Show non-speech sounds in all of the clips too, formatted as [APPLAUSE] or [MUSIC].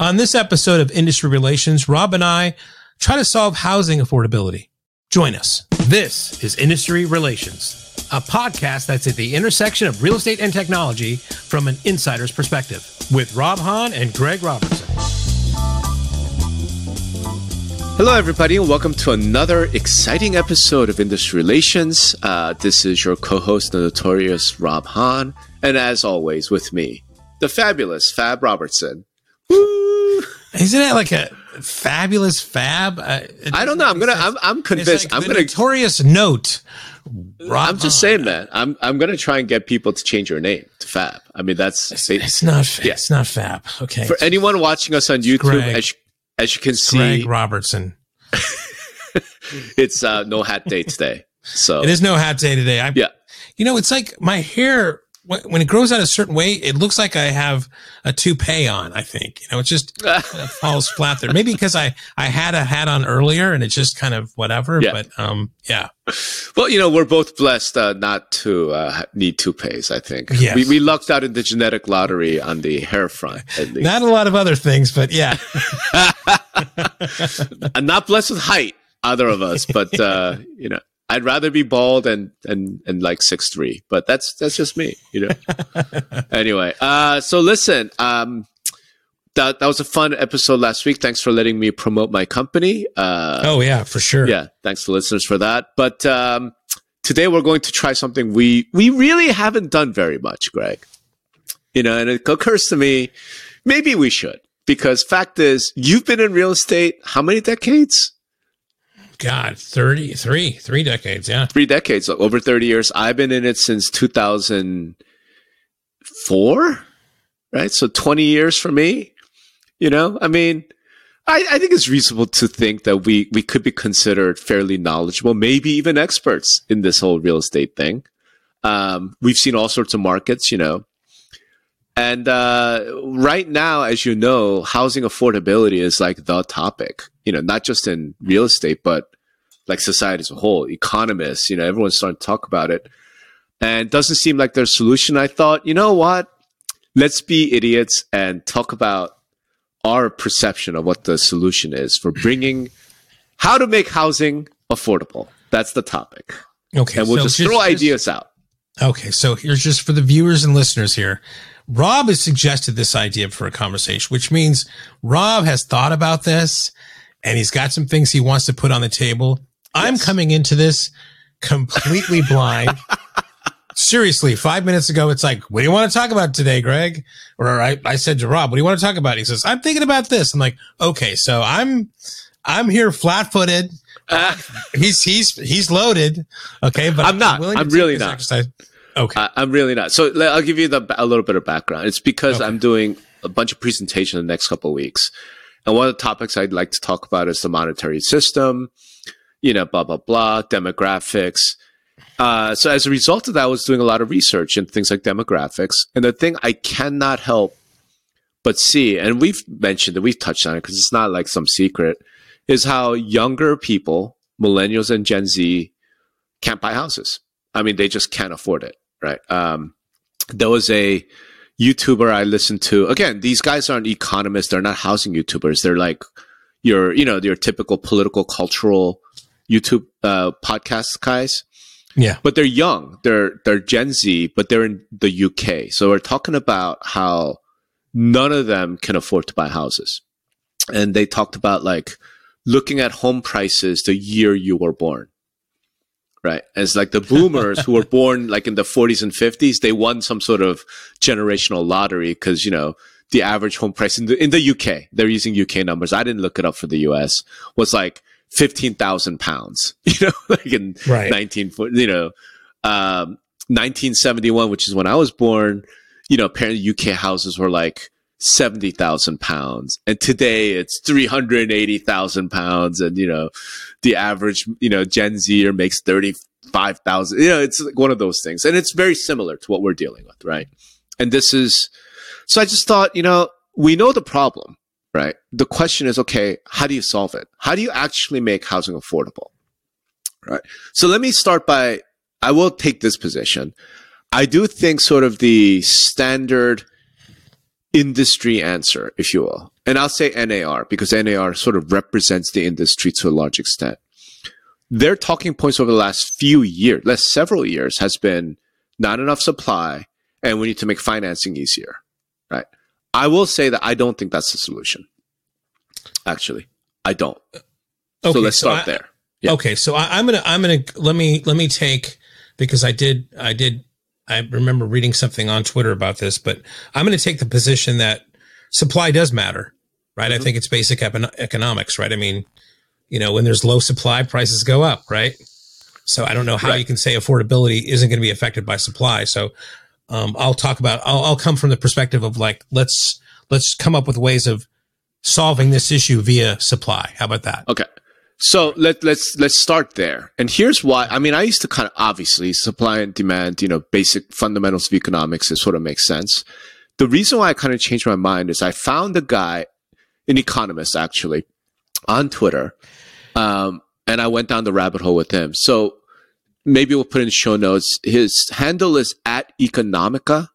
On this episode of Industry Relations, Rob and I try to solve housing affordability. Join us. This is Industry Relations, a podcast that's at the intersection of real estate and technology from an insider's perspective with Rob Hahn and Greg Robertson. Hello, everybody, and welcome to another exciting episode of Industry Relations. Uh, this is your co host, the notorious Rob Hahn, and as always, with me, the fabulous Fab Robertson. Woo! Isn't that like a fabulous fab? Uh, I don't know. I'm gonna. I'm, I'm convinced. Like I'm gonna. Notorious note. Rob I'm just saying that. I'm. I'm gonna try and get people to change your name to Fab. I mean, that's. It's, it's not. Yeah. It's not Fab. Okay. For anyone watching us on YouTube, Greg, as, as you can see, Greg Robertson. [LAUGHS] it's uh, no hat day today. So it is no hat day today. I, yeah. You know, it's like my hair when it grows out a certain way, it looks like I have a toupee on. I think you know [LAUGHS] it just falls flat there. Maybe because I I had a hat on earlier and it's just kind of whatever. Yeah. But um, yeah. Well, you know, we're both blessed uh, not to uh, need toupees. I think. Yes. We we lucked out in the genetic lottery on the hair front. Not a lot of other things, but yeah. [LAUGHS] [LAUGHS] I'm not blessed with height, either of us, but uh, you know. I'd rather be bald and and and like six three, but that's that's just me, you know. [LAUGHS] anyway, uh, so listen, um, that that was a fun episode last week. Thanks for letting me promote my company. Uh, oh yeah, for sure. Yeah, thanks to listeners for that. But um, today we're going to try something we we really haven't done very much, Greg. You know, and it occurs to me, maybe we should because fact is, you've been in real estate how many decades? God, 33, three decades. Yeah. Three decades, over 30 years. I've been in it since 2004, right? So 20 years for me. You know, I mean, I, I think it's reasonable to think that we, we could be considered fairly knowledgeable, maybe even experts in this whole real estate thing. Um, we've seen all sorts of markets, you know. And uh, right now, as you know, housing affordability is like the topic, you know, not just in real estate, but like society as a whole, economists, you know, everyone's starting to talk about it. And it doesn't seem like there's a solution. I thought, you know what? Let's be idiots and talk about our perception of what the solution is for bringing how to make housing affordable. That's the topic. Okay. And we'll so just, just throw just, ideas out. Okay. So here's just for the viewers and listeners here. Rob has suggested this idea for a conversation, which means Rob has thought about this and he's got some things he wants to put on the table. I'm coming into this completely [LAUGHS] blind. Seriously, five minutes ago, it's like, what do you want to talk about today, Greg? Or I, I said to Rob, what do you want to talk about? He says, I'm thinking about this. I'm like, okay, so I'm, I'm here flat footed. Uh, [LAUGHS] he's, he's, he's loaded. Okay. But I'm not, I'm, I'm really not. Exercise. Okay. Uh, I'm really not. So I'll give you the, a little bit of background. It's because okay. I'm doing a bunch of presentations in the next couple of weeks. And one of the topics I'd like to talk about is the monetary system, you know, blah, blah, blah, demographics. Uh, so as a result of that, I was doing a lot of research in things like demographics. And the thing I cannot help but see, and we've mentioned it, we've touched on it because it's not like some secret, is how younger people, millennials and Gen Z, can't buy houses. I mean, they just can't afford it, right? Um, there was a YouTuber I listened to. Again, these guys aren't economists; they're not housing YouTubers. They're like your, you know, your typical political, cultural YouTube uh, podcast guys. Yeah. But they're young. They're they're Gen Z, but they're in the UK. So we're talking about how none of them can afford to buy houses. And they talked about like looking at home prices the year you were born. Right. As like the boomers who were born [LAUGHS] like in the 40s and 50s, they won some sort of generational lottery because, you know, the average home price in the, in the UK, they're using UK numbers. I didn't look it up for the US was like fifteen thousand pounds. [LAUGHS] You know, like in right. nineteen, you know, um, nineteen seventy one, which is when I was born. You know, apparently UK houses were like seventy thousand pounds, and today it's three hundred eighty thousand pounds, and you know, the average you know Gen Zer makes thirty five thousand. You know, it's like one of those things, and it's very similar to what we're dealing with, right? And this is so. I just thought, you know, we know the problem right? The question is, okay, how do you solve it? How do you actually make housing affordable? Right. So let me start by, I will take this position. I do think sort of the standard industry answer, if you will, and I'll say NAR because NAR sort of represents the industry to a large extent. Their talking points over the last few years, last several years, has been not enough supply, and we need to make financing easier. Right? I will say that I don't think that's the solution. Actually, I don't. Okay, so let's start I, there. Yeah. Okay, so I, I'm gonna I'm gonna let me let me take because I did I did I remember reading something on Twitter about this, but I'm going to take the position that supply does matter, right? Mm-hmm. I think it's basic economics, right? I mean, you know, when there's low supply, prices go up, right? So I don't know how right. you can say affordability isn't going to be affected by supply. So um, I'll talk about I'll, I'll come from the perspective of like let's let's come up with ways of solving this issue via supply. How about that? Okay. So let, let's let's start there. And here's why. I mean, I used to kind of obviously supply and demand, you know, basic fundamentals of economics. It sort of makes sense. The reason why I kind of changed my mind is I found a guy, an economist actually, on Twitter, um, and I went down the rabbit hole with him. So maybe we'll put in show notes. His handle is at Economica,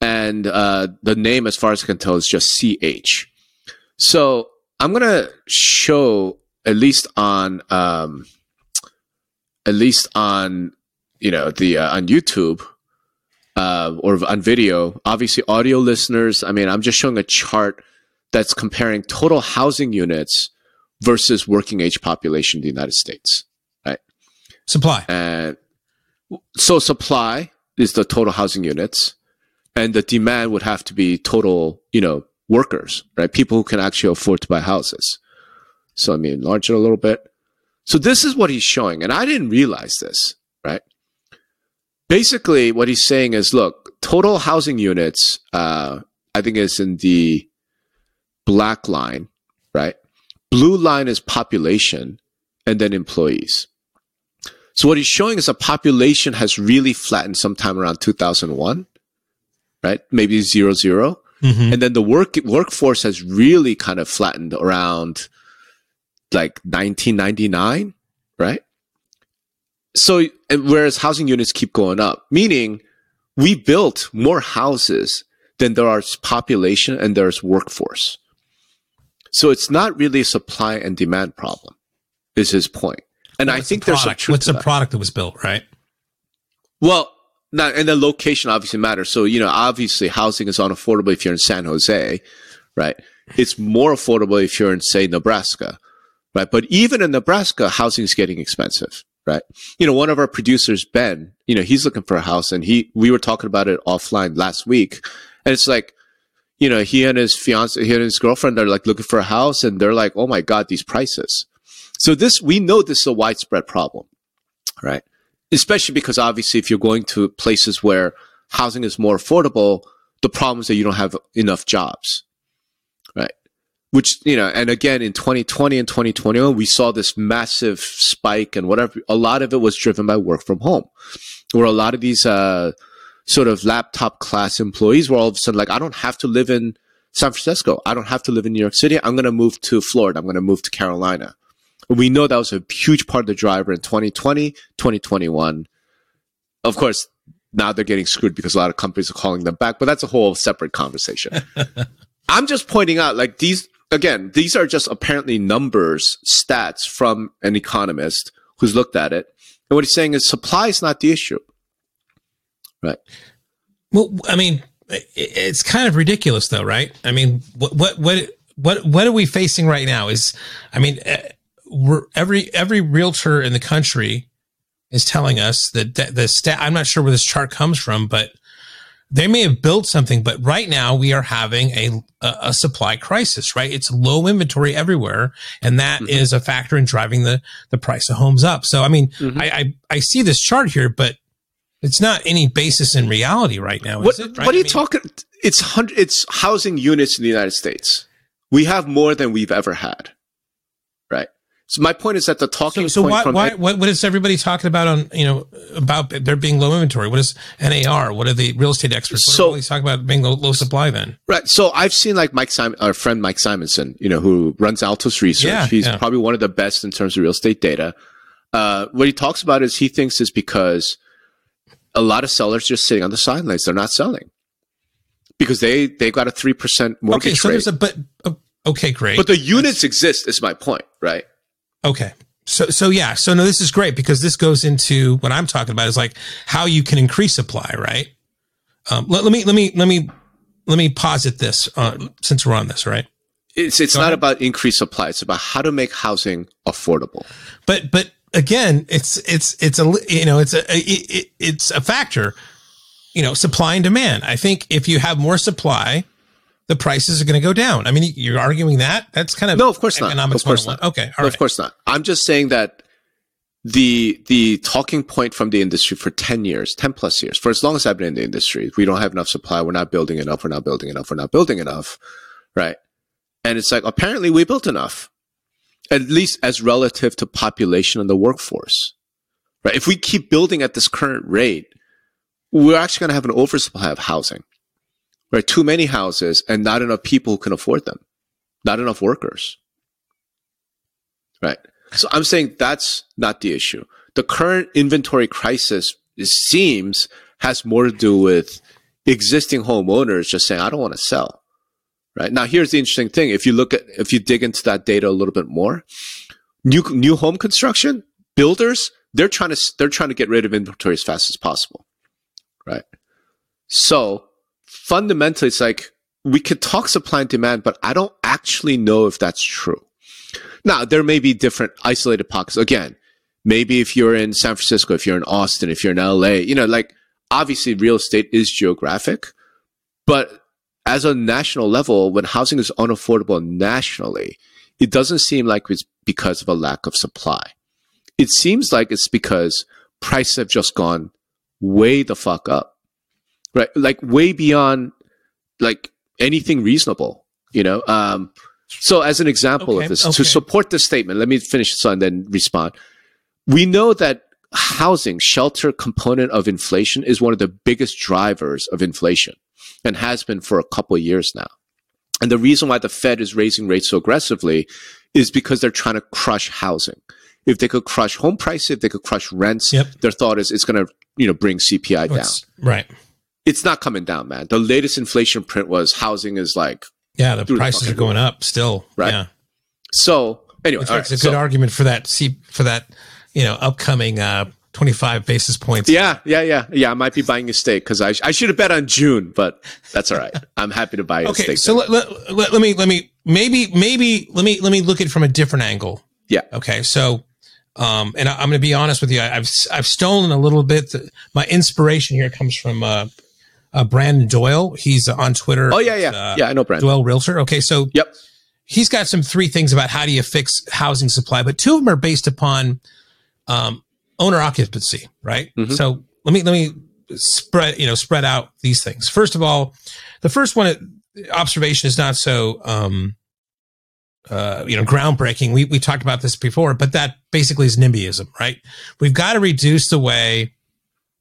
and uh, the name, as far as I can tell, is just CH. So I'm gonna show at least on um, at least on you know the uh, on YouTube uh, or on video. Obviously, audio listeners. I mean, I'm just showing a chart that's comparing total housing units versus working age population in the United States. Supply. And so supply is the total housing units, and the demand would have to be total, you know, workers, right? People who can actually afford to buy houses. So I mean, enlarge it a little bit. So this is what he's showing. And I didn't realize this, right? Basically, what he's saying is, look, total housing units, uh, I think is in the black line, right? Blue line is population and then employees. So what he's showing is a population has really flattened sometime around 2001, right? Maybe zero, zero. Mm-hmm. And then the work workforce has really kind of flattened around like 1999, right? So, whereas housing units keep going up, meaning we built more houses than there are population and there's workforce. So it's not really a supply and demand problem, is his point. And What's I think the there's some truth What's the that. product that was built, right? Well, now, and the location obviously matters. So, you know, obviously housing is unaffordable if you're in San Jose, right? It's more affordable if you're in, say, Nebraska right? But even in Nebraska, housing is getting expensive, right? You know, one of our producers, Ben, you know, he's looking for a house and he, we were talking about it offline last week. And it's like, you know, he and his fiance, he and his girlfriend are like looking for a house and they're like, oh my God, these prices. So this, we know this is a widespread problem, right? Especially because obviously if you're going to places where housing is more affordable, the problem is that you don't have enough jobs, right? which you know and again in 2020 and 2021 we saw this massive spike and whatever a lot of it was driven by work from home where a lot of these uh, sort of laptop class employees were all of a sudden like i don't have to live in san francisco i don't have to live in new york city i'm going to move to florida i'm going to move to carolina we know that was a huge part of the driver in 2020 2021 of course now they're getting screwed because a lot of companies are calling them back but that's a whole separate conversation [LAUGHS] I'm just pointing out like these again, these are just apparently numbers, stats from an economist who's looked at it. And what he's saying is supply is not the issue. Right. Well, I mean, it's kind of ridiculous though, right? I mean, what, what, what, what, what are we facing right now is, I mean, we're every, every realtor in the country is telling us that the stat, I'm not sure where this chart comes from, but they may have built something, but right now we are having a, a, supply crisis, right? It's low inventory everywhere. And that mm-hmm. is a factor in driving the, the price of homes up. So, I mean, mm-hmm. I, I, I, see this chart here, but it's not any basis in reality right now. What, right? what are you I mean, talking? It's hundred, it's housing units in the United States. We have more than we've ever had. So my point is that the talking so, so why, why, what, what is everybody talking about on, you know, about there being low inventory? What is NAR? What are the real estate experts? What so, are talking about being low, low, supply then? Right. So I've seen like Mike Simon, our friend Mike Simonsen, you know, who runs Altos Research. Yeah, He's yeah. probably one of the best in terms of real estate data. Uh, what he talks about is he thinks is because a lot of sellers just sitting on the sidelines. They're not selling because they they got a three percent mortgage okay, so rate. there's a but uh, okay, great. but the units exist. Is my point, right? Okay. So, so yeah. So no, this is great because this goes into what I'm talking about is like how you can increase supply, right? Um, let, let me, let me, let me, let me posit this, uh, since we're on this, right? It's it's Go not ahead. about increased supply. It's about how to make housing affordable. But, but again, it's, it's, it's a, you know, it's a, it, it, it's a factor, you know, supply and demand. I think if you have more supply, the prices are going to go down. I mean, you're arguing that that's kind of No, of course not. economics Of course oh not. Okay. No, right. Of course not. I'm just saying that the the talking point from the industry for 10 years, 10 plus years, for as long as I've been in the industry, we don't have enough supply, we're not building enough, we're not building enough, we're not building enough, right? And it's like apparently we built enough. At least as relative to population and the workforce. Right? If we keep building at this current rate, we're actually going to have an oversupply of housing. Right? Too many houses and not enough people who can afford them. Not enough workers. Right. So I'm saying that's not the issue. The current inventory crisis, seems, has more to do with existing homeowners just saying, I don't want to sell. Right. Now, here's the interesting thing. If you look at, if you dig into that data a little bit more, new, new home construction, builders, they're trying to, they're trying to get rid of inventory as fast as possible. Right. So fundamentally, it's like we could talk supply and demand, but I don't actually know if that's true. Now, there may be different isolated pockets. Again, maybe if you're in San Francisco, if you're in Austin, if you're in LA, you know, like obviously real estate is geographic, but as a national level, when housing is unaffordable nationally, it doesn't seem like it's because of a lack of supply. It seems like it's because prices have just gone way the fuck up, right? Like way beyond like anything reasonable, you know? Um, so as an example Okay, of this, okay. to support this statement, let me finish this and then respond. We know that housing, shelter component of inflation is one of the biggest drivers of inflation and has been for a couple of years now. And the reason why the Fed is raising rates so aggressively is because they're trying to crush housing. If they could crush home prices, if they could crush rents, Yep. their thought is it's going to, you know, bring CPI down. Right. It's not coming down, man. The latest inflation print was housing is like Yeah. The Through the prices are going up still. Right. Yeah. so. Anyway, it's right, a good so- argument for that. See, for that, you know, upcoming uh, 25 basis points. Yeah, yeah, yeah, yeah. I might be buying a steak because I, I should have bet on June, but that's all right. [LAUGHS] I'm happy to buy a Okay. steak. So let, let, let, let me, let me, maybe, maybe, let me, let me look at it from a different angle. Yeah. Okay. So, um, and I, I'm going to be honest with you. I, I've, I've stolen a little bit. My inspiration here comes from, uh, uh, Brandon Doyle. He's uh, on Twitter. oh yeah, yeah, Uh, yeah. I know, Brandon. Doyle Realtor. Okay. So Yep. he's got some three things about how do you fix housing supply, but two of them are based upon um, owner occupancy, right? Mhm. So let me let me spread you know spread out these things. First of all, the first one observation is not so um, uh, you know groundbreaking. We we talked about this before, but that basically is NIMBYism, right? We've got to reduce the way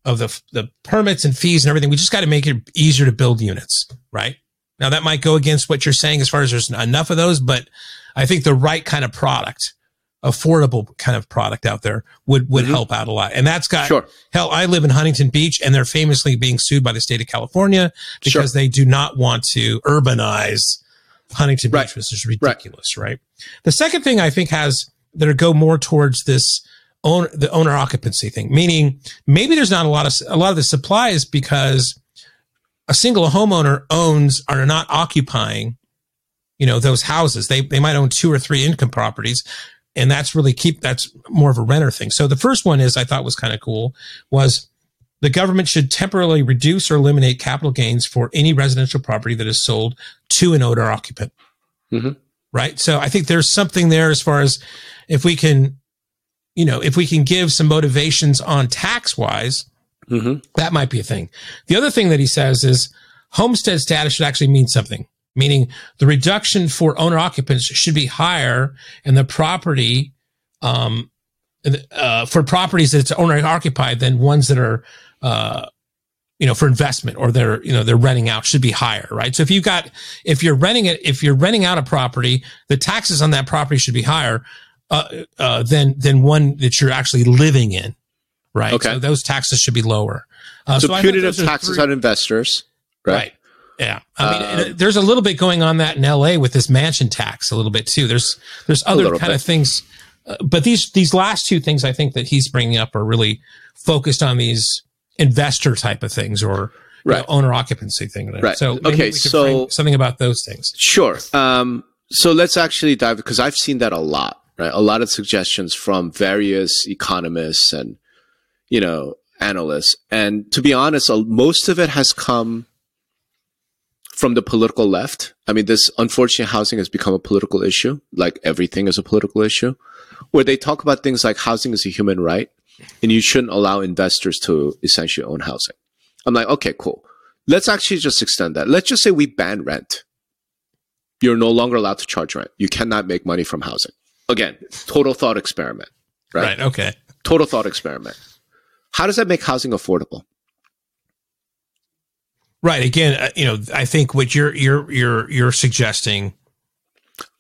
of the the permits and fees and everything. We just got to make it easier to build units, right? Now that might go against what you're saying as far as there's enough of those, but I think the right kind of product, affordable kind of product out there would, would Mhm. help out a lot. And that's got, Sure. hell, I live in Huntington Beach and they're famously being sued by the state of California because they do not want to urbanize Huntington Right. Beach, which is ridiculous, right? The second thing I think has that go more towards this own the owner occupancy thing, meaning maybe there's not a lot of a lot of the supply is because a single homeowner owns are not occupying, you know, those houses. They they might own two or three income properties, and that's really keep that's more of a renter thing. So the first one is I thought was kind of cool was the government should temporarily reduce or eliminate capital gains for any residential property that is sold to an owner occupant. Mhm. Right. So I think there's something there as far as if we can, you know, if we can give some motivations on tax wise, hmm that might be a thing. The other thing that he says is homestead status should actually mean something, meaning the reduction for owner occupants should be higher and the property, um, uh, for properties that's owner occupied than ones that are, uh, you know, for investment or they're, you know, they're renting out should be higher, right? So if you've got, if you're renting it, if you're renting out a property, the taxes on that property should be higher, uh, uh, than, than one that you're actually living in, right? Okay. So those taxes should be lower. Uh, So, think punitive taxes three- on investors, right? right? Yeah, I mean, um, there's a little bit going on that in L.A. with this mansion tax, a little bit too. There's there's other kind bit. of things, uh, but these these last two things I think that he's bringing up are really focused on these investor type of things or right. owner occupancy thing. Right. So okay, so something about those things. Sure. Um, so let's actually dive because I've seen that a lot. Right, a lot of suggestions from various economists and you know analysts, and to be honest, most of it has come from the political left. I mean, this unfortunate housing has become a political issue, like everything is a political issue, where they talk about things like housing is a human right and you shouldn't allow investors to essentially own housing. I'm like, okay, cool. Let's actually just extend that. Let's just say we ban rent. You're no longer allowed to charge rent. You cannot make money from housing. Again, total thought experiment, right? Right. Okay. Total thought experiment. How does that make housing affordable? Right. Again, uh, you know, I think what you're you're you're you're suggesting.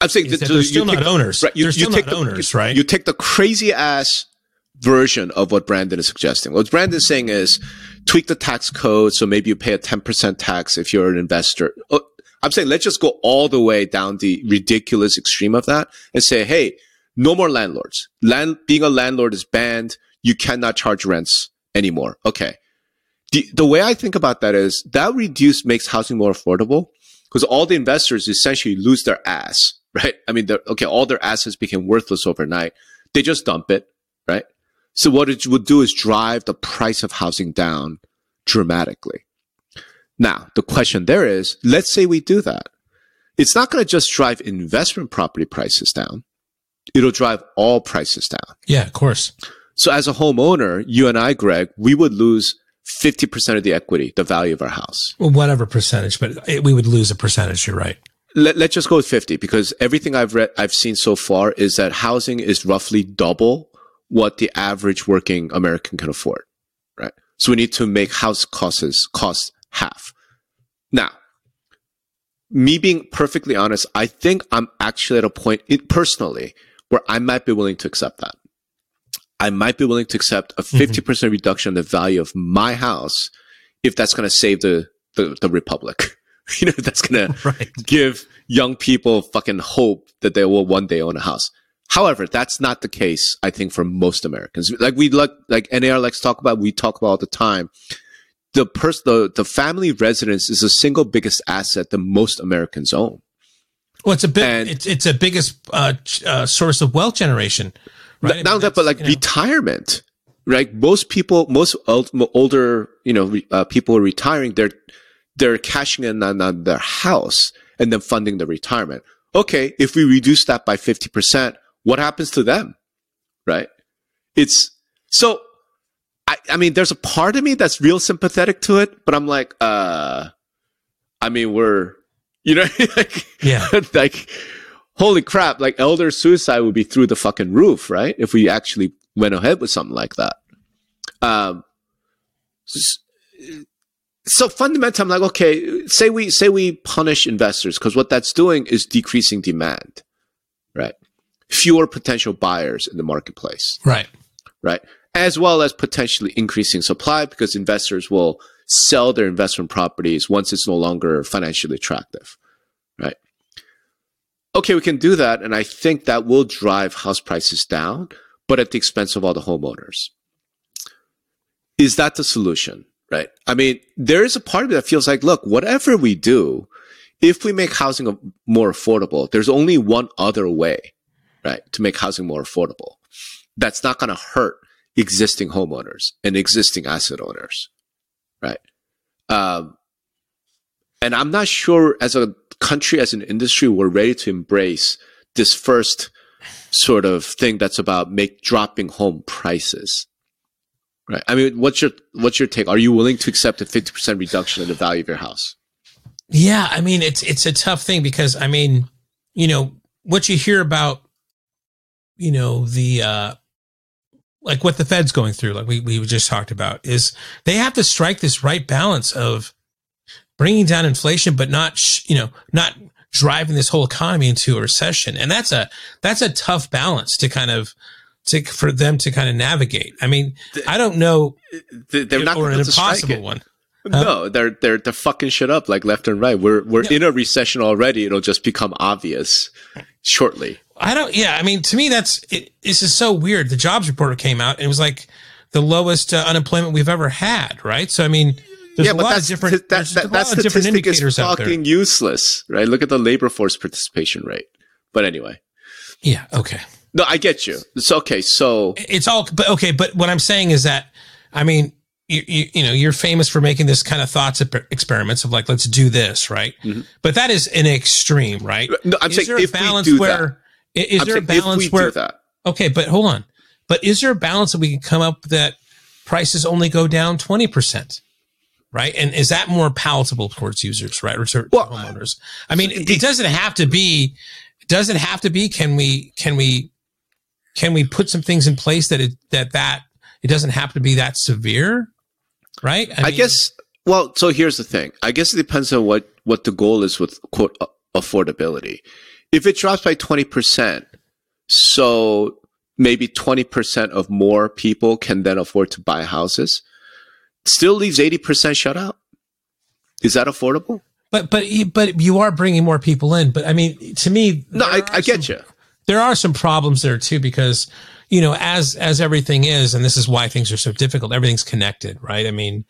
I'm saying that they're still not owners. Right, you, they're still not the, owners, you, right? You take the crazy ass version of what Brandon is suggesting. What Brandon's saying is tweak the tax code so maybe you pay a 10% tax if you're an investor. I'm saying let's just go all the way down the ridiculous extreme of that and say, hey, no more landlords. Land being a landlord is banned. You cannot charge rents anymore. Okay the, the way I think about that is that reduce makes housing more affordable because all the investors essentially lose their ass, [LAUGHS] right? I mean, okay, all their assets became worthless overnight. They just dump it, right? So what it would do is drive the price of housing down dramatically. Now, the question there is, let's say we do that. It's not going to just drive investment property prices down. It'll drive all prices down. Yeah, of course. So as a homeowner, you and I, Greg, we would lose 50% of the equity, the value of our house. Well, whatever percentage, but it, we would lose a percentage. You're right. Let, let's just go with 50 because everything I've read, I've seen so far is that housing is roughly double what the average working American can afford. Right. So we need to make house costs cost half. Now, me being perfectly honest, I think I'm actually at a point it, personally where I might be willing to accept that. I might be willing to accept a 50% mm-hmm. reduction in the value of my house if that's going to save the, the, the republic. [LAUGHS] you know, that's going [LAUGHS] right. to give young people fucking hope that they will one day own a house. However, that's not the case, I think, for most Americans. Like we like, like NAR likes to talk about, we talk about all the time. The person, the, the family residence is the single biggest asset that most Americans own. Well, it's a big, it's, it's a biggest uh, uh, source of wealth generation. Right? Not that, but like you know. retirement, right? Most people, most old, older, you know, uh, people are retiring. They're, they're cashing in on, on their house and then funding the retirement. Okay. If we reduce that by 50%, what happens to them? Right. It's so, I, I mean, there's a part of me that's real sympathetic to it, but I'm like, uh, I mean, we're, you know, [LAUGHS] like, yeah, [LAUGHS] like, holy crap, like elder suicide would be through the fucking roof, right? If we actually went ahead with something like that. Um, so fundamentally, I'm like, okay, say we say we punish investors because what that's doing is decreasing demand, right? Fewer potential buyers in the marketplace, right? Right, as well as potentially increasing supply because investors will sell their investment properties once it's no longer financially attractive, right? okay, we can do that. And I think that will drive house prices down, but at the expense of all the homeowners. Is that the solution? Right. I mean, there is a part of me that feels like, look, whatever we do, if we make housing more affordable, there's only one other way, right, to make housing more affordable. That's not going to hurt existing homeowners and existing asset owners, right? Um, and I'm not sure as a country, as an industry, we're ready to embrace this first sort of thing that's about make dropping home prices. Right. I mean, what's your what's your take? Are you willing to accept a fifty percent reduction in the value of your house? Yeah, I mean, it's it's a tough thing because I mean, you know, what you hear about, you know, the uh like what the Fed's going through, like we we just talked about, is they have to strike this right balance of bringing down inflation, but not, sh- you know, not driving this whole economy into a recession. And that's a, that's a tough balance to kind of, to, for them to kind of navigate. I mean, the, I don't know. The, they're not an impossible one. no, they're they're they're fucking shit up like left and right. We're we're in a recession already. It'll just become obvious shortly. I don't. Yeah, I mean, to me, that's it, this is so weird. The jobs report came out, and it was like the lowest uh, unemployment we've ever had. Right. So, I mean, there's yeah, a but lot that's of different. that, that, that different statistic indicators there. fucking useless, right? Look at the labor force participation rate. But anyway, Yeah. Okay. no, I get you. It's okay. So It's all, but okay. But what I'm saying is that, I mean, you, you, you know, you're famous for making this kind of thoughts experiments of like, let's do this, right? Mhm. But that is an extreme, right? no, I'm is saying there a if we do where, that, is I'm there a balance where, that, okay, but hold on. But is there a balance that we can come up that prices only go down 20%? Right. And is that more palatable towards users, right? Or to Well, homeowners? I mean, it, it doesn't have to be, doesn't have to be, can we, can we, can we put some things in place that it, that, that it doesn't have to be that severe? Right. I, mean, guess. Well, so here's the thing. I guess it depends on what what the goal is with quote affordability. If it drops by twenty percent, so maybe twenty percent of more people can then afford to buy houses. Still leaves eighty percent shut out. Is that affordable? but, but, you- but you are bringing more people in. But I mean, to me, No, I, I get some- you. there are some problems there too because you know as as everything is and this is why things are so difficult everything's connected right i mean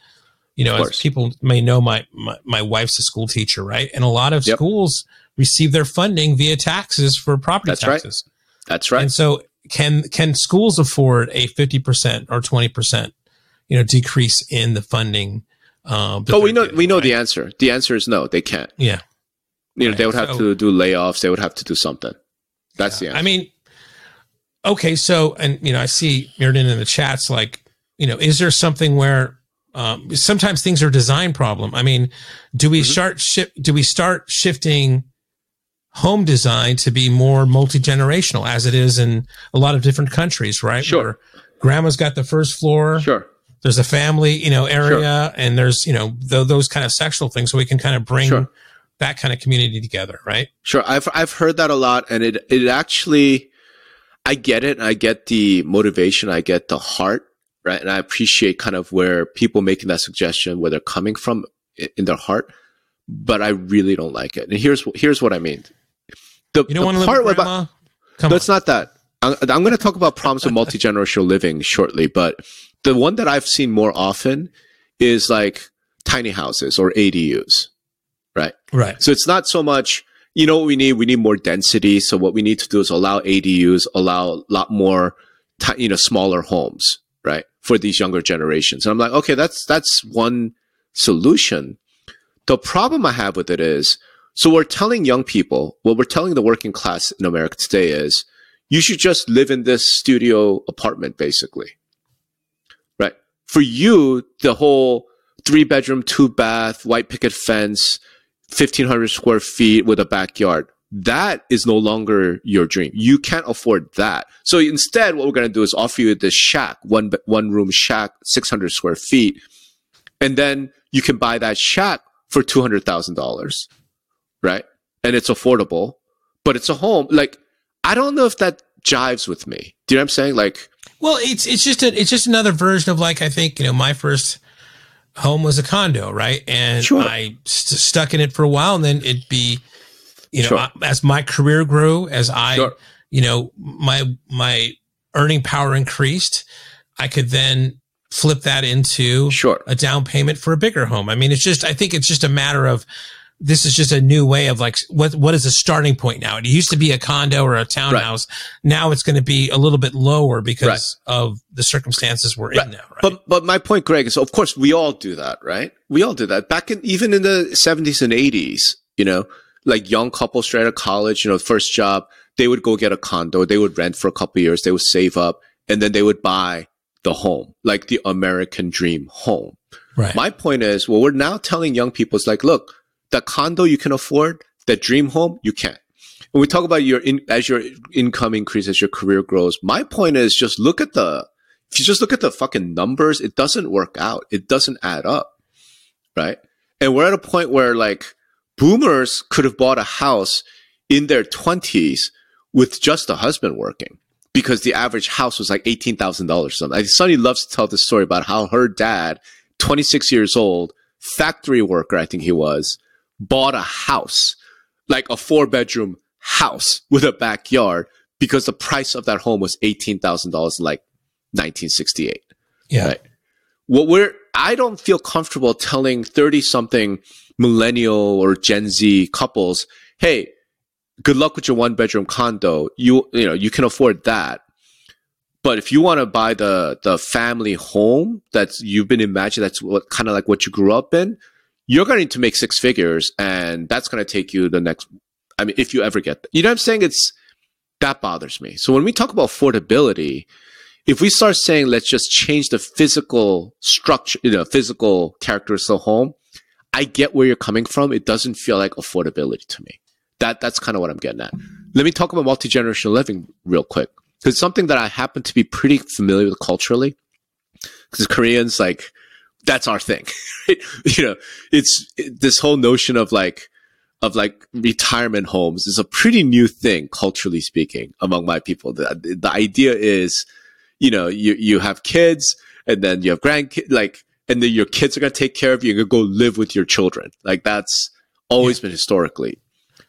you know as people may know my, my my wife's a school teacher right and a lot of Yep. schools receive their funding via taxes for property That's right. taxes That's right. and so can can schools afford a 50% or 20% you know decrease in the funding um that Oh, we know getting, we know right? the answer. The answer is no. They can't. yeah You know, Right. they would have So- to do layoffs. They would have to do something. That's the answer. I mean, okay, so and you know, I see Mirden in the chats like, you know, is there something where um, sometimes things are design problem? I mean, do we Mhm. start shi- do we start shifting home design to be more multi generational as it is in a lot of different countries, right? Sure. Where grandma's got the first floor. sure. There's a family, you know, area, and there's you know th- those kind of sexual things, so we can kind of bring Sure. that kind of community together, right? Sure, I've I've heard that a lot, and it it actually, I get it. I get the motivation. I get the heart, right? And I appreciate kind of where people making that suggestion, where they're coming from in their heart. But I really don't like it. And here's here's what I mean. The, You don't want to live part with about grandma. Come no, on. it's not that. I'm, I'm going to talk about problems with multi generational [LAUGHS] living shortly, but the one that I've seen more often is like tiny houses or ADUs, right? right. So it's not so much, you know what we need? We need more density. So what we need to do is allow ADUs, allow a lot more, ti- you know, smaller homes, right? For these younger generations. And I'm like, okay, that's, that's one solution. The problem I have with it is, so we're telling young people, what we're telling the working class in America today is, you should just live in this studio apartment, basically. Right? For you, the whole three bedroom, two bath, white picket fence, 1500 square feet with a backyard. That is no longer your dream. You can't afford that. So instead, what we're going to do is offer you this shack, one, one room shack, 600 square feet. And then you can buy that shack for $200,000. Right. And it's affordable, but it's a home. Like, I don't know if that jives with me. Do you know what I'm saying? Like, Well, it's it's just a, it's just another version of like I think you know my first home was a condo, right? And Sure. I st- stuck in it for a while, and then it'd be, you know, Sure. I- as my career grew, as I, Sure. you know, my my earning power increased, I could then flip that into sure. a down payment for a bigger home. I mean, it's just I think it's just a matter of this is just a new way of like what what is the starting point now? It used to be a condo or a townhouse. Now it's going to be a little bit lower because of the circumstances we're in now. Right? But but my point, Greg, is of course we all do that, right? We all do that. Back in even in the seventies and eighties, you know, like young couples straight out of college, you know, first job, they would go get a condo, they would rent for a couple of years, they would save up, and then they would buy the home, like the American dream home. right. My point is, what we're now telling young people is like, look, the condo you can afford, the dream home you can't. When we talk about your in, as your income increases, as your career grows, my point is just look at the, if you just look at the fucking numbers, it doesn't work out. It doesn't add up. Right. And we're at a point where like boomers could have bought a house in their twenties with just a husband working because the average house was like $18,000 or something. Sonny loves to tell this story about how her dad, 26 years old, factory worker, I think he was, bought a house, like a four bedroom house with a backyard because the price of that home was $18,000 in like 1968. Yeah. Right. What we're, I don't feel comfortable telling 30 something millennial or Gen Z couples, Hey, good luck with your one bedroom condo. You, you know, you can afford that. But if you want to buy the, the family home that's you've been imagining, that's what kind of like what you grew up in, you're going to need to make six figures and that's going to take you the next, I mean, if you ever get, you know what I'm saying? It's, that bothers me. So when we talk about affordability, if we start saying let's just change the physical structure, you know, physical characteristics of home, I get where you're coming from. It doesn't feel like affordability to me. That that's kind of what I'm getting at. Let me talk about multi generational living real quick because something that I happen to be pretty familiar with culturally. Because Koreans like that's our thing, [LAUGHS] you know. It's it, this whole notion of like of like retirement homes is a pretty new thing culturally speaking among my people. The, the idea is, you know, you, you have kids and then you have grandkids, like, and then your kids are going to take care of you and go live with your children. Like that's always yeah. been historically.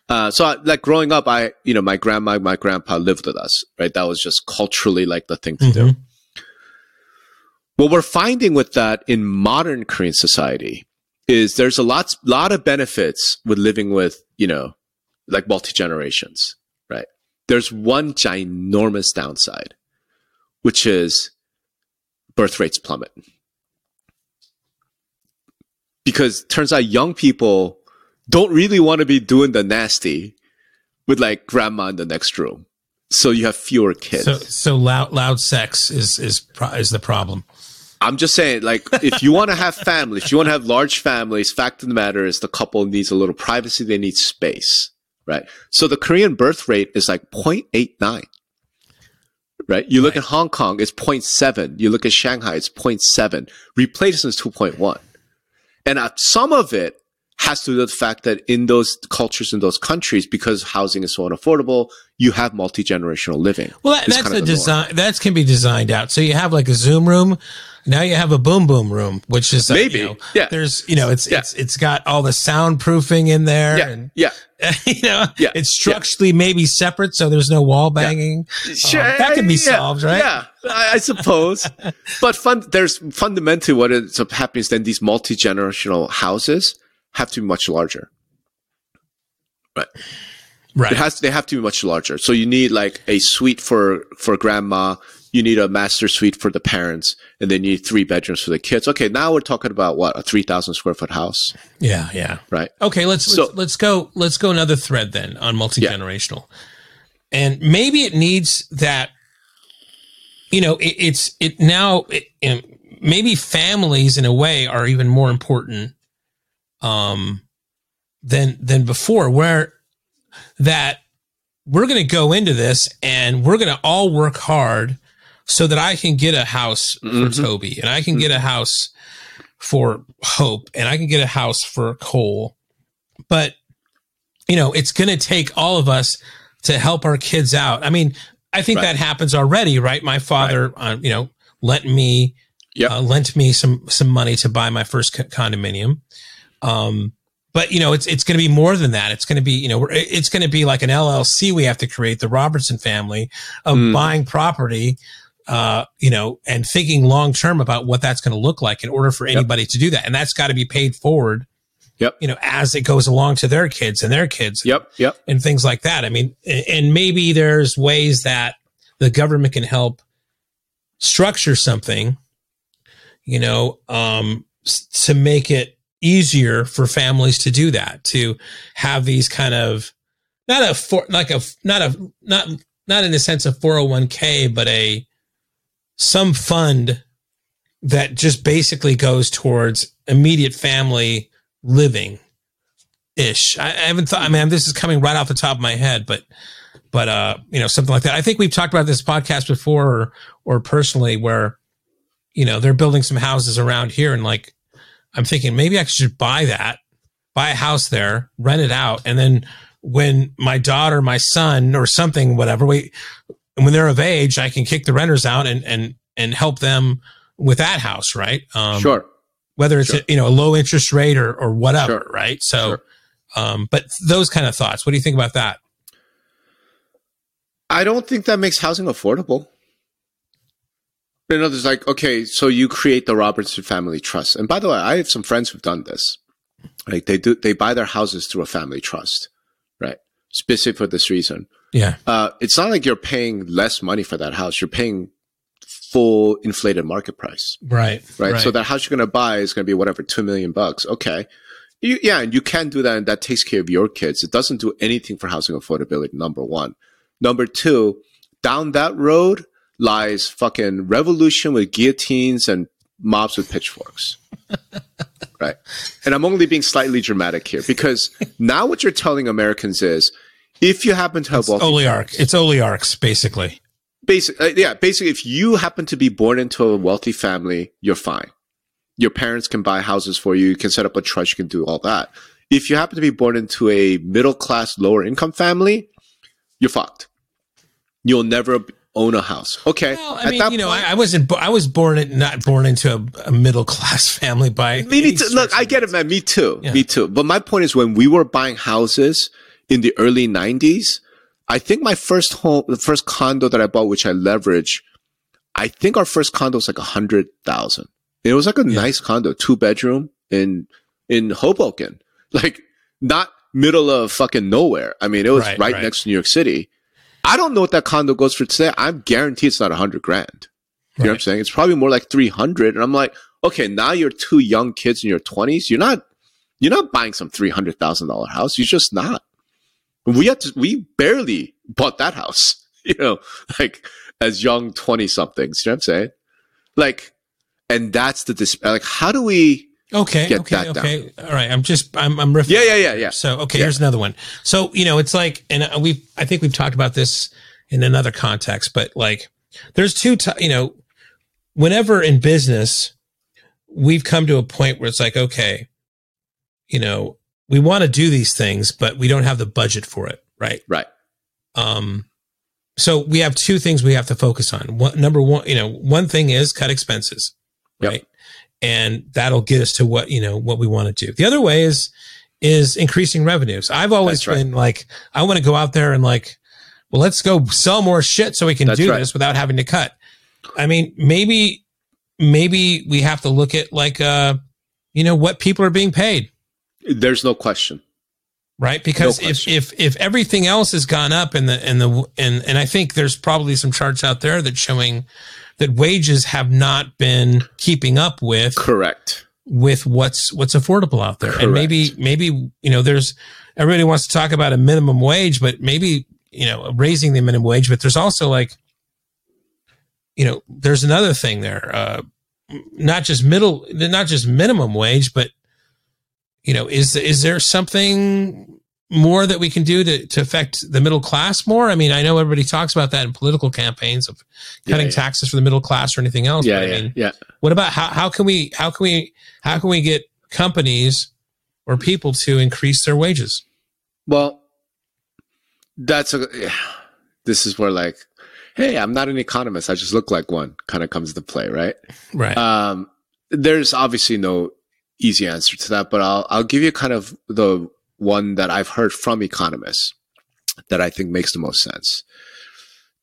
Uh, so I, like growing up, I, you know, my grandma, my grandpa lived with us, right? That was just culturally like the thing to mm-hmm. do. What we're finding with that in modern Korean society is there's a lot, lot of benefits with living with, you know, like multi generations, right? There's one ginormous downside, which is birth rates plummet. Because turns out young people don't really want to be doing the nasty with like grandma in the next room. So you have fewer kids. So, so loud, loud sex is, is, is the problem. I'm just saying, like, if you want to have families, if you want to have large families, fact of the matter is the couple needs a little privacy. They need space, right? So the Korean birth rate is like 0.89, right? You look right. at Hong Kong, it's 0.7. You look at Shanghai, it's 0.7. Replacement is 2.1. And uh, some of it has to do with the fact that in those cultures, in those countries, because housing is so unaffordable, you have multi generational living. Well, that, that's a design that can be designed out. So you have like a Zoom room. Now you have a boom boom room, which is maybe you know, yeah. There's you know it's yeah. it's it's got all the soundproofing in there. Yeah, and, yeah. [LAUGHS] you know, yeah. it's structurally yeah. maybe separate, so there's no wall banging. Sure, um, that can be solved, right? Yeah, I, I suppose. [LAUGHS] but fun, there's fundamentally what ends up happening is then these multi generational houses have to be much larger. Right. Right. It has they have to be much larger. So you need like a suite for for grandma, you need a master suite for the parents, and then you need three bedrooms for the kids. Okay, now we're talking about what a three thousand square foot house. Yeah, yeah. Right. Okay, let's so, let's, let's go let's go another thread then on multi generational, yeah. and maybe it needs that. You know, it, it's it now. It, maybe families in a way are even more important um, than than before, where that we're going to go into this and we're going to all work hard so that I can get a house for mm-hmm. Toby and I can get a house for Hope and I can get a house for Cole. But you know, it's going to take all of us to help our kids out. I mean, I think right. that happens already, right? My father, right. uh, you know, lent me, yep. uh, lent me some some money to buy my first condominium. Um, but you know, it's it's going to be more than that. It's going to be you know, it's going to be like an LLC we have to create, the Robertson family of mm. buying property. Uh, you know, and thinking long term about what that's going to look like in order for anybody yep. to do that, and that's got to be paid forward. Yep. You know, as it goes along to their kids and their kids. Yep. Yep. And things like that. I mean, and maybe there's ways that the government can help structure something, you know, um, to make it easier for families to do that, to have these kind of not a for like a not a not not in the sense of 401k, but a some fund that just basically goes towards immediate family living ish. I, I, haven't thought, I mean, this is coming right off the top of my head, but, but, uh, you know, something like that. I think we've talked about this podcast before or, or personally where, you know, they're building some houses around here and like I'm thinking maybe I should buy that, buy a house there, rent it out, and then when my daughter, my son, or something, whatever, we when they're of age, I can kick the renters out and and and help them with that house, right? Um, sure. whether it's Sure. a, you know a low interest rate or or whatever, Sure. right? So, Sure. um, but those kind of thoughts. What do you think about that? I don't think that makes housing affordable. You know, there's like, okay, so you create the Robertson Family Trust. And by the way, I have some friends who've done this. Like they do, they buy their houses through a family trust, right? Specific for this reason. Yeah, Uh, it's not like you're paying less money for that house. You're paying full inflated market price, right, right? So that house you're going to buy is going to be whatever, two million bucks. Okay. You, yeah. And you can do that. And that takes care of your kids. It doesn't do anything for housing affordability. Number one. Number two, down that road lies fucking revolution with guillotines and mobs with pitchforks. [LAUGHS] right. And I'm only being slightly dramatic here because now what you're telling Americans is if you happen to have it's wealthy oligarch. It's oligarchs basically. basic, uh, yeah, basically, if you happen to be born into a wealthy family, you're fine. Your parents can buy houses for you. You can set up a trust. You can do all that. If you happen to be born into a middle class, lower income family, you're fucked. You'll never own a house. Okay. Well, I mean, you know, point- I, I wasn't. I was born in, not born into a, a middle class [LAUGHS] family by. Me, me too. Look, I get it, man. Me too. Yeah. Me too. But my point is, when we were buying houses in the early '90s, I think my first home, the first condo that I bought, which I leveraged, I think our first condo was like a hundred thousand. It was like a Yeah. nice condo, two bedroom in in Hoboken, [LAUGHS] like not middle of fucking nowhere. I mean, it was Right, right, right. next to New York City. I don't know what that condo goes for today. I'm guaranteed it's not a hundred grand. You know what I'm saying? It's probably more like 300. And I'm like, okay, now you're two young kids in your 20s. You're not, you're not buying some $300,000 house. You're just not. We had to, we barely bought that house, [LAUGHS] you know, like as young 20 somethings. You know what I'm saying? Like, and that's the, dis- like, how do we, Okay. get okay. that down. okay. All right. I'm just. I'm. I'm riffing. yeah, yeah, yeah, yeah. So okay, Yeah. here's another one. So you know, it's like, and uh, we, I think we've talked about this in another context, but like, there's two, ti you know, whenever in business, we've come to a point where it's like, okay, you know, we want to do these things, but we don't have the budget for it, right? Right. Um, so we have two things we have to focus on. One, number one, you know, one thing is cut expenses, Yep. right? And that'll get us to what, you know, what we want to do. The other way is, is increasing revenues. I've always That's right. been like, I want to go out there and like, well, let's go sell more shit so we can That's do right. this without having to cut. I mean, maybe, maybe we have to look at like, uh, you know, what people are being paid There's no question. right because No if if if everything else has gone up and the and the and and i think there's probably some charts out there that showing that wages have not been keeping up with Correct. with what's what's affordable out there and maybe maybe you know there's everybody wants to talk about a minimum wage but maybe you know raising the minimum wage but there's also like you know there's another thing there uh not just middle not just minimum wage but you know is is there something more that we can do to, to affect the middle class more i mean i know everybody talks about that in political campaigns of Yeah, cutting yeah. taxes for the middle class or anything else Yeah, but i yeah, mean yeah. what about how, how can we how can we how can we get companies or people to increase their wages Well, that's a. Yeah. This is where like, hey, I'm not an economist. I just look like one. Kind of comes into play, right? right Um, there's obviously no easy answer to that, but I'll I'll give you kind of the one that I've heard from economists that I think makes the most sense.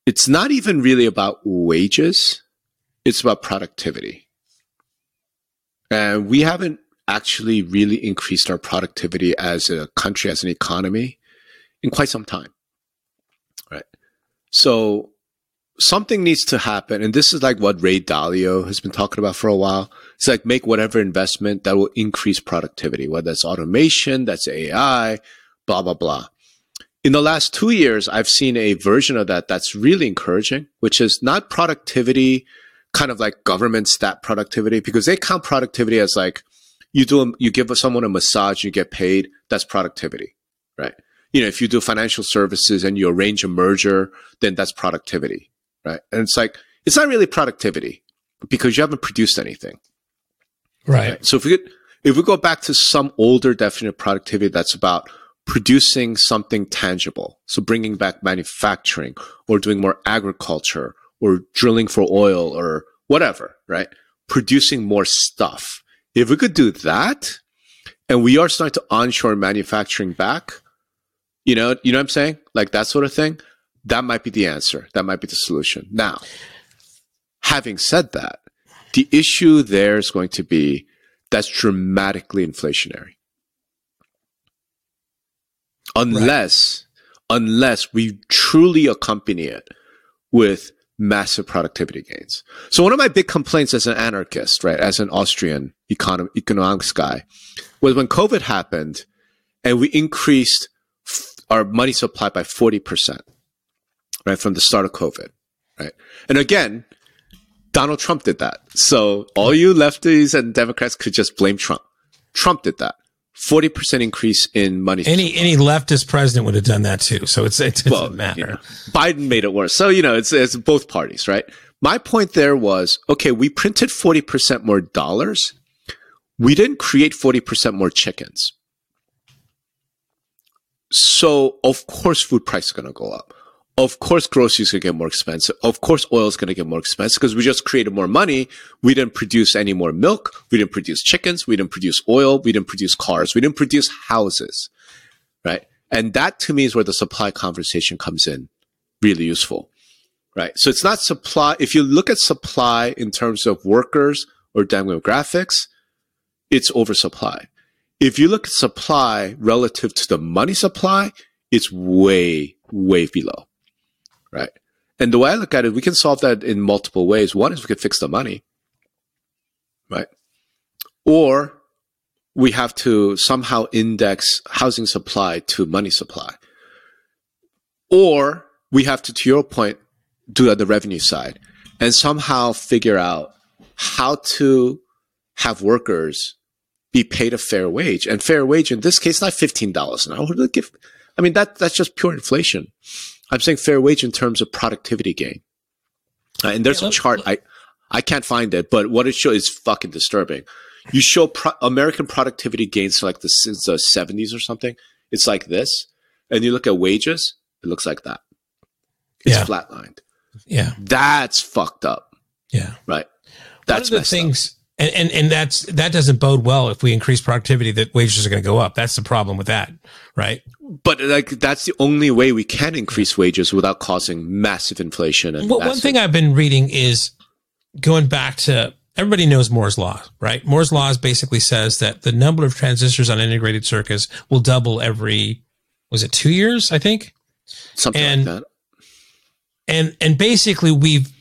It's not even really about wages; it's about productivity, and we haven't actually really increased our productivity as a country, as an economy, in quite some time. Right. So something needs to happen. And this is like what Ray Dalio has been talking about for a while. It's like make whatever investment that will increase productivity, whether that's automation, that's AI, blah, blah, blah. In the last two years, I've seen a version of that that's really encouraging, which is not productivity, kind of like government stat productivity, because they count productivity as like you do, you give someone a massage, you get paid. That's productivity, right? You know, if you do financial services and you arrange a merger, then that's productivity, right? And it's like, it's not really productivity because you haven't produced anything. Right So if we could, if we go back to some older definition of productivity that's about producing something tangible, so bringing back manufacturing or doing more agriculture or drilling for oil or whatever, right? Producing more stuff If we could do that, and we are starting to onshore manufacturing back, you know, you know what I'm saying? Like that sort of thing. That might be the answer. That might be the solution. Now, having said that, the issue there is going to be that's dramatically inflationary. Unless, right. unless we truly accompany it with massive productivity gains. So one of my big complaints as an anarchist, right, as an Austrian econom- economics guy, was when COVID happened and we increased f- our money supply by 40%, right, from the start of COVID, right? And again, Donald Trump did that. So all you lefties and Democrats could just blame Trump. Trump did that. 40% increase in money. Any, any leftist president would have done that too. So it's, it doesn't well, matter. You know, Biden made it worse. So, you know, it's, it's both parties, right? My point there was, okay, we printed 40% more dollars. We didn't create 40% more chickens. So of course food price is going to go up. Of course, groceries going to get more expensive. Of course, oil is going to get more expensive because we just created more money. We didn't produce any more milk. We didn't produce chickens. We didn't produce oil. We didn't produce cars. We didn't produce houses. Right. And that to me is where the supply conversation comes in really useful. Right. So it's not supply. If you look at supply in terms of workers or demographics, it's oversupply. If you look at supply relative to the money supply, it's way, way below right? And the way I look at it, we can solve that in multiple ways. One is we could fix the money, right? Or we have to somehow index housing supply to money supply. Or we have to, to your point, do the revenue side and somehow figure out how to have workers be paid a fair wage. And fair wage in this case, not $15 an hour. I mean, that, that's just pure inflation. I'm saying fair wage in terms of productivity gain. Uh, and there's yeah, a chart. I, I can't find it, but what it shows is fucking disturbing. You show pro- American productivity gains like the, since the 70s or something. It's like this. And you look at wages, it looks like that. It's yeah. flatlined. Yeah. That's fucked up. Yeah. Right. That's One of the things, and, and, and that's, that doesn't bode well if we increase productivity that wages are going to go up. That's the problem with that. Right. But like, that's the only way we can increase wages without causing massive inflation. And well, massive- one thing I've been reading is going back to everybody knows Moore's law, right? Moore's law basically says that the number of transistors on integrated circuits will double every, was it two years? I think something and, like that. And, and basically we've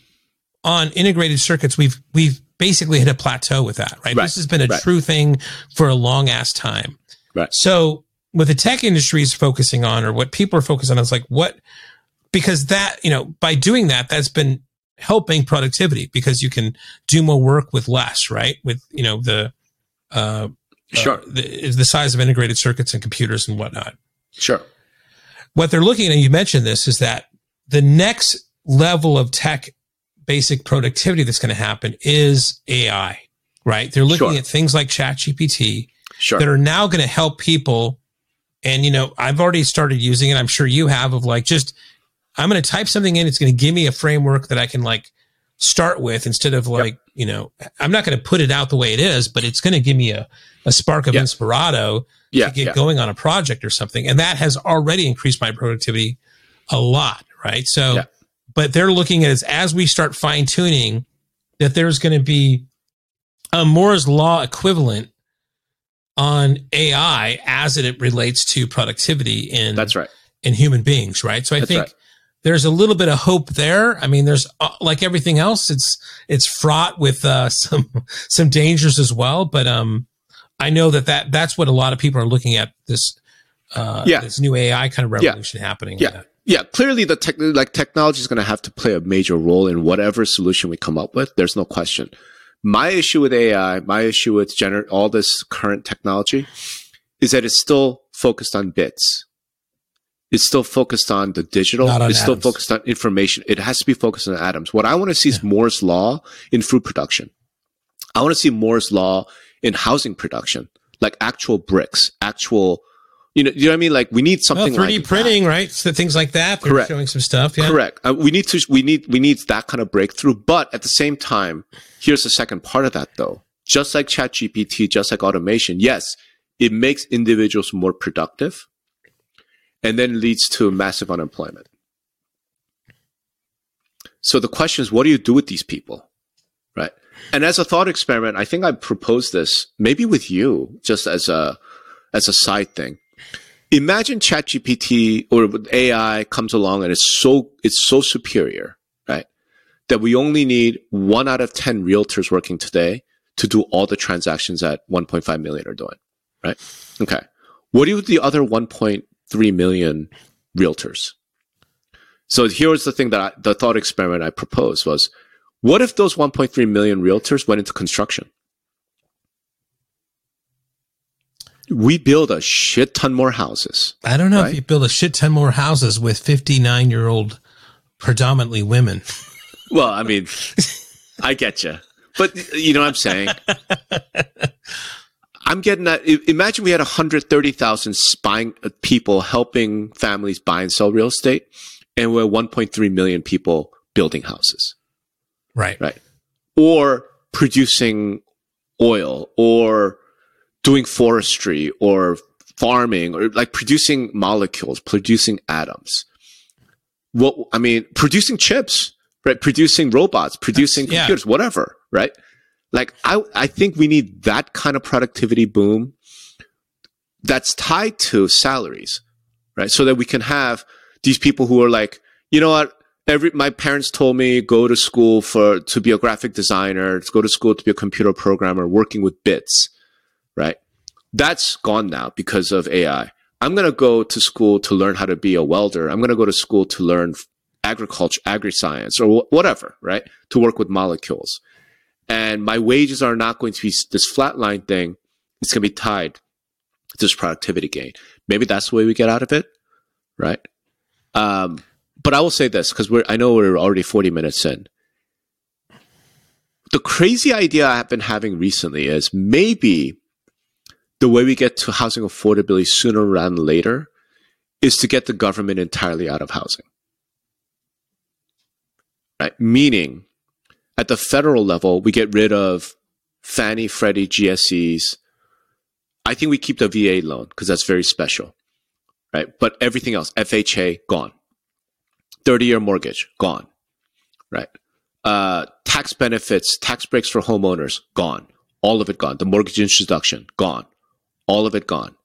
on integrated circuits, we've, we've basically hit a plateau with that, right? right. This has been a right. true thing for a long ass time. Right. So what the tech industry is focusing on or what people are focusing on is like what, because that, you know, by doing that, that's been helping productivity because you can do more work with less, right? With, you know, the, uh, sure. Uh, the, the size of integrated circuits and computers and whatnot. Sure. What they're looking at, you mentioned this, is that the next level of tech basic productivity that's going to happen is AI, right? They're looking sure. at things like ChatGPT sure. that are now going to help people. And, you know, I've already started using it. I'm sure you have of like, just, I'm going to type something in. It's going to give me a framework that I can like start with instead of like, yep. you know, I'm not going to put it out the way it is, but it's going to give me a, a spark of yep. inspirado yeah, to get yeah. going on a project or something. And that has already increased my productivity a lot. Right. So, yeah but they're looking at it as, as we start fine tuning that there's going to be a Moore's law equivalent on AI as it relates to productivity in that's right in human beings, right? So I that's think right. there's a little bit of hope there. I mean, there's uh, like everything else, it's it's fraught with uh, [LAUGHS] some some dangers as well. But um, I know that that that's what a lot of people are looking at this uh, yeah. this new AI kind of revolution yeah. happening. Yeah yeah, clearly the tech, like technology is going to have to play a major role in whatever solution we come up with. There's no question. My issue with AI, my issue with gener- all this current technology is that it's still focused on bits. It's still focused on the digital. On it's atoms. still focused on information. It has to be focused on atoms. What I want to see yeah. is Moore's law in food production. I want to see Moore's law in housing production, like actual bricks, actual you know, you know what I mean? Like we need something well, 3D like printing, that. right? So things like that. They're Correct. Showing some stuff. Yeah. Correct. Uh, we need to, we need, we need that kind of breakthrough. But at the same time, here's the second part of that though. just like ChatGPT, just like automation, yes, it makes individuals more productive and then leads to massive unemployment. So the question is, what do you do with these people? Right. And as a thought experiment, I think I proposed this maybe with you just as a, as a side thing. Imagine ChatGPT or AI comes along and it's so, it's so superior, right? That we only need one out of 10 realtors working today to do all the transactions that 1.5 million are doing, right? Okay. What do the other 1.3 million realtors? So here's the thing that I, the thought experiment I proposed was, what if those 1.3 million realtors went into construction? We build a shit ton more houses. I don't know right? if you build a shit ton more houses with 59 year old predominantly women. [LAUGHS] Well, I mean, I get you. But you know what I'm saying? [LAUGHS] I'm getting that. Imagine we had 130,000 buying uh, people helping families buy and sell real estate, and we're 1.3 million people building houses. Right. Right. Or producing oil or doing forestry or farming or like producing molecules, producing atoms. What, I mean, producing chips, right? Producing robots, producing That's, computers, yeah. whatever, right? Like I, I think we need that kind of productivity boom that's tied to salaries, right? So that we can have these people who are like, you know what? Every, my parents told me go to school for, to be a graphic designer, to go to school to be a computer programmer, working with bits, right? That's gone now because of AI. I'm going to go to school to learn how to be a welder. I'm going to go to school to learn agriculture, agri-science or whatever, right? To work with molecules. And my wages are not going to be this flatline thing. It's going to be tied to this productivity gain. Maybe that's the way we get out of it, right? Um, but I will say this because we're, I know we're already 40 minutes in. The crazy idea I've been having recently is maybe the way we get to housing affordability sooner rather than later is to get the government entirely out of housing right? Meaning, at the federal level, we get rid of Fannie, Freddie, GSEs. I think we keep the VA loan because that's very special, right? But everything else, FHA, gone. 30 year mortgage, gone, right? Uh, tax benefits, tax breaks for homeowners, gone. All of it gone. The mortgage introduction, gone. All of it gone.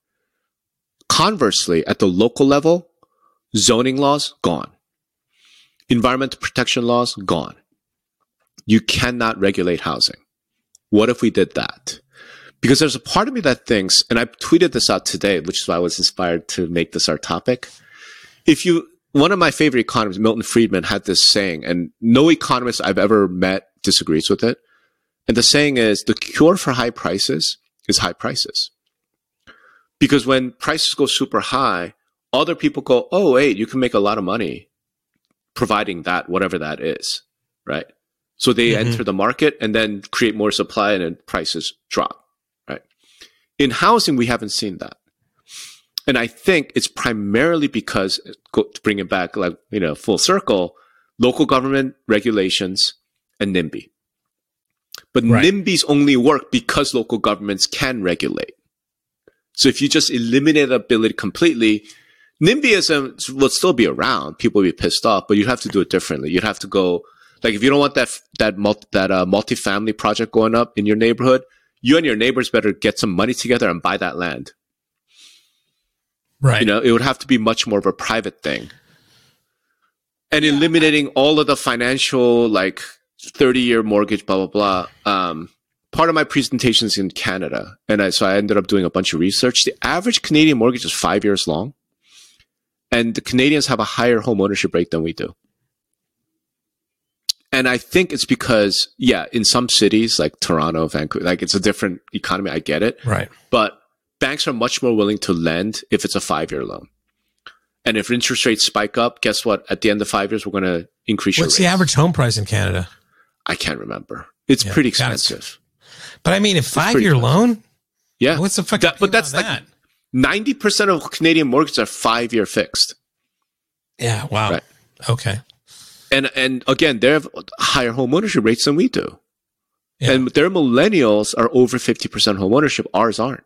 Conversely, at the local level, zoning laws, gone. Environmental protection laws, gone. You cannot regulate housing. What if we did that? Because there's a part of me that thinks, and I tweeted this out today, which is why I was inspired to make this our topic. If you, one of my favorite economists, Milton Friedman, had this saying, and no economist I've ever met disagrees with it. And the saying is the cure for high prices is high prices. Because when prices go super high, other people go, oh, wait, you can make a lot of money providing that, whatever that is, right? So they mm-hmm. enter the market and then create more supply and then prices drop, right? In housing, we haven't seen that. And I think it's primarily because, to bring it back, like, you know, full circle, local government regulations and NIMBY. But right. NIMBYs only work because local governments can regulate. So if you just eliminate the ability completely, NIMBYism will still be around. People will be pissed off, but you'd have to do it differently. You'd have to go, like, if you don't want that, that, multi, that, uh, multifamily project going up in your neighborhood, you and your neighbors better get some money together and buy that land. Right. You know, it would have to be much more of a private thing. And eliminating all of the financial, like, 30 year mortgage, blah, blah, blah. Um, part of my presentation is in Canada. And I, so I ended up doing a bunch of research. The average Canadian mortgage is five years long and the Canadians have a higher home ownership rate than we do. And I think it's because, yeah, in some cities like Toronto, Vancouver, like it's a different economy. I get it. Right. But banks are much more willing to lend if it's a five year loan. And if interest rates spike up, guess what? At the end of five years, we're going to increase What's the average home price in Canada? I can't remember. It's yeah, pretty expensive. But I mean, a five year loan? Yeah. What's the fuck? That, but that's like, that? 90% of Canadian mortgages are five year fixed. Yeah. Wow. Right. Okay. And, and again, they have higher home ownership rates than we do. Yeah. And their millennials are over 50% home ownership. Ours aren't.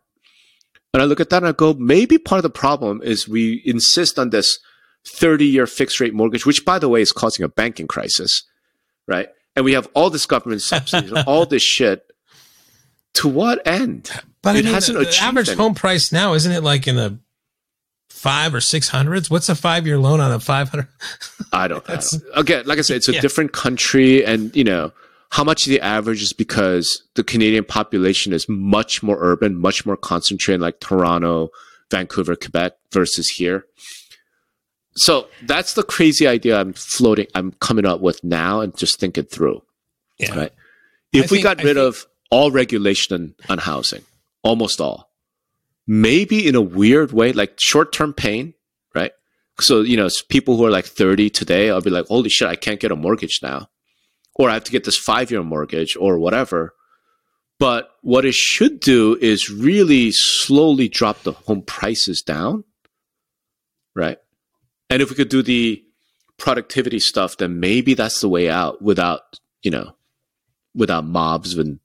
And I look at that and I go, maybe part of the problem is we insist on this 30 year fixed rate mortgage, which by the way is causing a banking crisis, right? And we have all this government subsidies, [LAUGHS] all this shit. To what end? But it I mean, hasn't the, the average home price now, isn't it like in the five or six hundreds? What's a five year loan on a 500? I don't, know. Again, like I said, it's a yeah. different country and, you know, how much the average is because the Canadian population is much more urban, much more concentrated like Toronto, Vancouver, Quebec versus here. So that's the crazy idea I'm floating, I'm coming up with now and just thinking through. Yeah. Right. If I we think, got rid think, of all regulation on housing, almost all, maybe in a weird way, like short term pain, right? So, you know, people who are like 30 today, I'll be like, holy shit, I can't get a mortgage now or I have to get this five year mortgage or whatever. But what it should do is really slowly drop the home prices down. Right. And if we could do the productivity stuff, then maybe that's the way out without, you know, without mobs and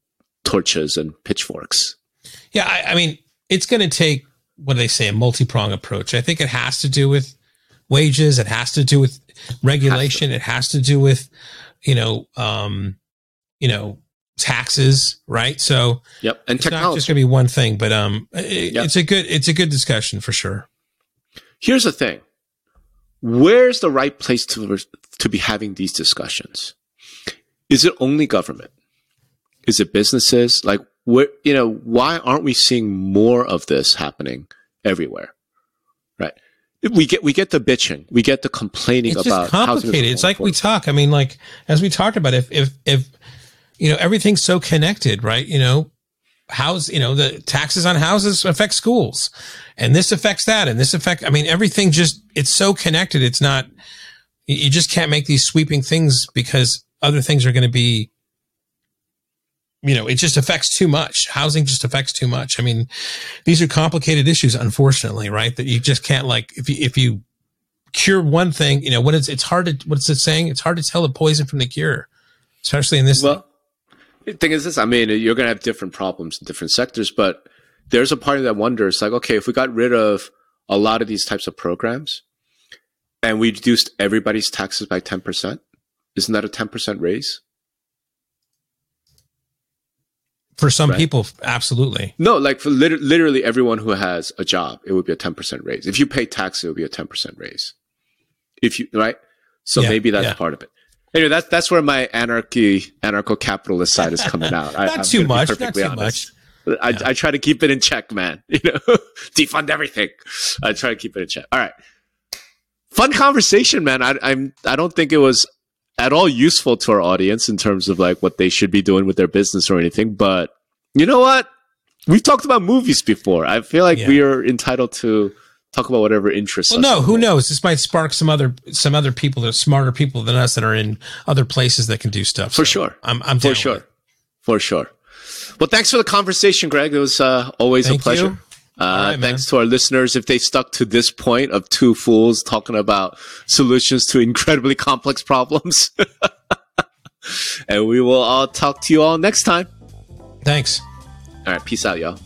torches and pitchforks. Yeah. I, I mean, it's going to take, what do they say, a multi prong approach. I think it has to do with wages. It has to do with regulation. It has to do with you know, um, you know, taxes, right? So, yep, and it's technology. not just going to be one thing, but um, it, yep. it's a good it's a good discussion for sure. Here's the thing: where's the right place to to be having these discussions? Is it only government? Is it businesses? Like, where you know, why aren't we seeing more of this happening everywhere? Right we get we get the bitching, we get the complaining it's about. Just complicated. It's like we talk. I mean, like as we talked about, if if if you know everything's so connected, right? You know, house, you know, the taxes on houses affect schools, and this affects that, and this affect. I mean, everything just it's so connected. It's not. You just can't make these sweeping things because other things are going to be you know, it just affects too much. Housing just affects too much. I mean, these are complicated issues, unfortunately, right? That you just can't like, if you, if you cure one thing, you know, what is, it's hard to, what's it saying? It's hard to tell the poison from the cure, especially in this. Well, the thing is this, I mean, you're going to have different problems in different sectors, but there's a party that wonders like, okay, if we got rid of a lot of these types of programs and we reduced everybody's taxes by 10%, isn't that a 10% raise? For some right? people, absolutely. No, like for lit- literally everyone who has a job, it would be a 10% raise. If you pay tax, it would be a 10% raise. If you, right? So yeah, maybe that's yeah. part of it. Anyway, that's, that's where my anarchy, anarcho capitalist side is coming out. [LAUGHS] not I, too much. Not too honest. much. I, yeah. I try to keep it in check, man. [LAUGHS] You know, defund everything. I try to keep it in check. All right. Fun conversation, man. I, I'm, I don't think it was at all useful to our audience in terms of like what they should be doing with their business or anything. But you know what? We've talked about movies before. I feel like yeah. we are entitled to talk about whatever interests well, us. No, who knows? This might spark some other some other people that are smarter people than us that are in other places that can do stuff. For so sure. I'm I'm for sure. For sure. Well, thanks for the conversation, Greg. It was uh, always Thank a pleasure. You. Uh, right, thanks to our listeners. If they stuck to this point of two fools talking about solutions to incredibly complex [LAUGHS] problems. [LAUGHS] and we will all talk to you all next time. Thanks. All right. Peace out, y'all.